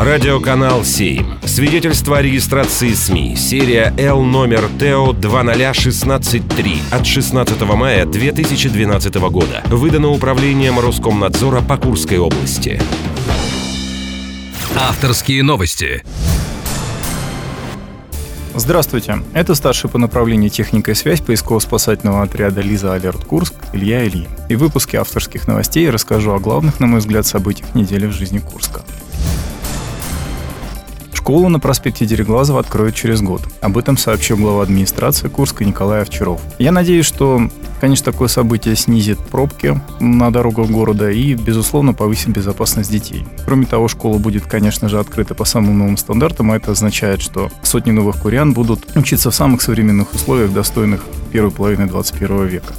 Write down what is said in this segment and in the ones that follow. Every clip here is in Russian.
Радиоканал 7. Свидетельство о регистрации СМИ. Серия Л номер ТО 20163 от 16 мая 2012 года. Выдано управлением Роскомнадзора по Курской области. Авторские новости. Здравствуйте, это старший по направлению техника и связь поисково-спасательного отряда «Лиза Алерт Курск» Илья Ильин. И в выпуске авторских новостей расскажу о главных, на мой взгляд, событиях недели в жизни Курска. Школу на проспекте Дереглазова откроют через год. Об этом сообщил глава администрации Курска Николай Овчаров. Я надеюсь, что, конечно, такое событие снизит пробки на дорогах города и, безусловно, повысит безопасность детей. Кроме того, школа будет, конечно же, открыта по самым новым стандартам, а это означает, что сотни новых курян будут учиться в самых современных условиях, достойных первой половины 21 века.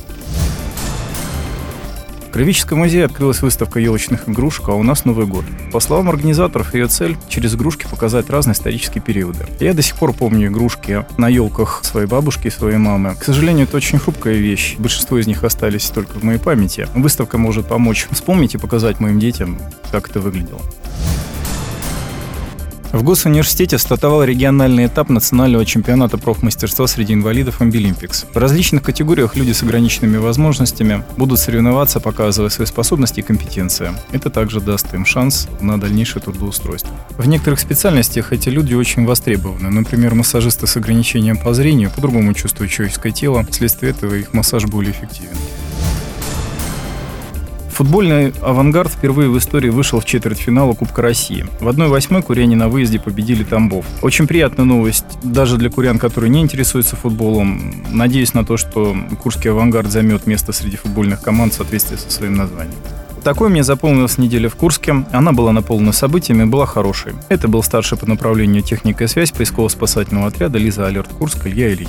Кривическом музее открылась выставка елочных игрушек, а у нас Новый год. По словам организаторов, ее цель – через игрушки показать разные исторические периоды. Я до сих пор помню игрушки на елках своей бабушки и своей мамы. К сожалению, это очень хрупкая вещь. Большинство из них остались только в моей памяти. Выставка может помочь вспомнить и показать моим детям, как это выглядело. В Госуниверситете стартовал региональный этап национального чемпионата профмастерства среди инвалидов Абилимпикс. В различных категориях люди с ограниченными возможностями будут соревноваться, показывая свои способности и компетенции. Это также даст им шанс на дальнейшее трудоустройство. В некоторых специальностях эти люди очень востребованы. Например, массажисты с ограничением по зрению по-другому чувствуют человеческое тело, вследствие этого их массаж более эффективен. Футбольный «Авангард» впервые в истории вышел в четвертьфинала Кубка России. В 1-8 куряне на выезде победили Тамбов. Очень приятная новость даже для курян, которые не интересуются футболом. Надеюсь на то, что Курский «Авангард» займет место среди футбольных команд в соответствии со своим названием. Такой мне запомнилась неделя в Курске. Она была наполнена событиями, была хорошей. Это был старший по направлению техника и связь поисково-спасательного отряда Лиза Алерт Курск Илья Ильин.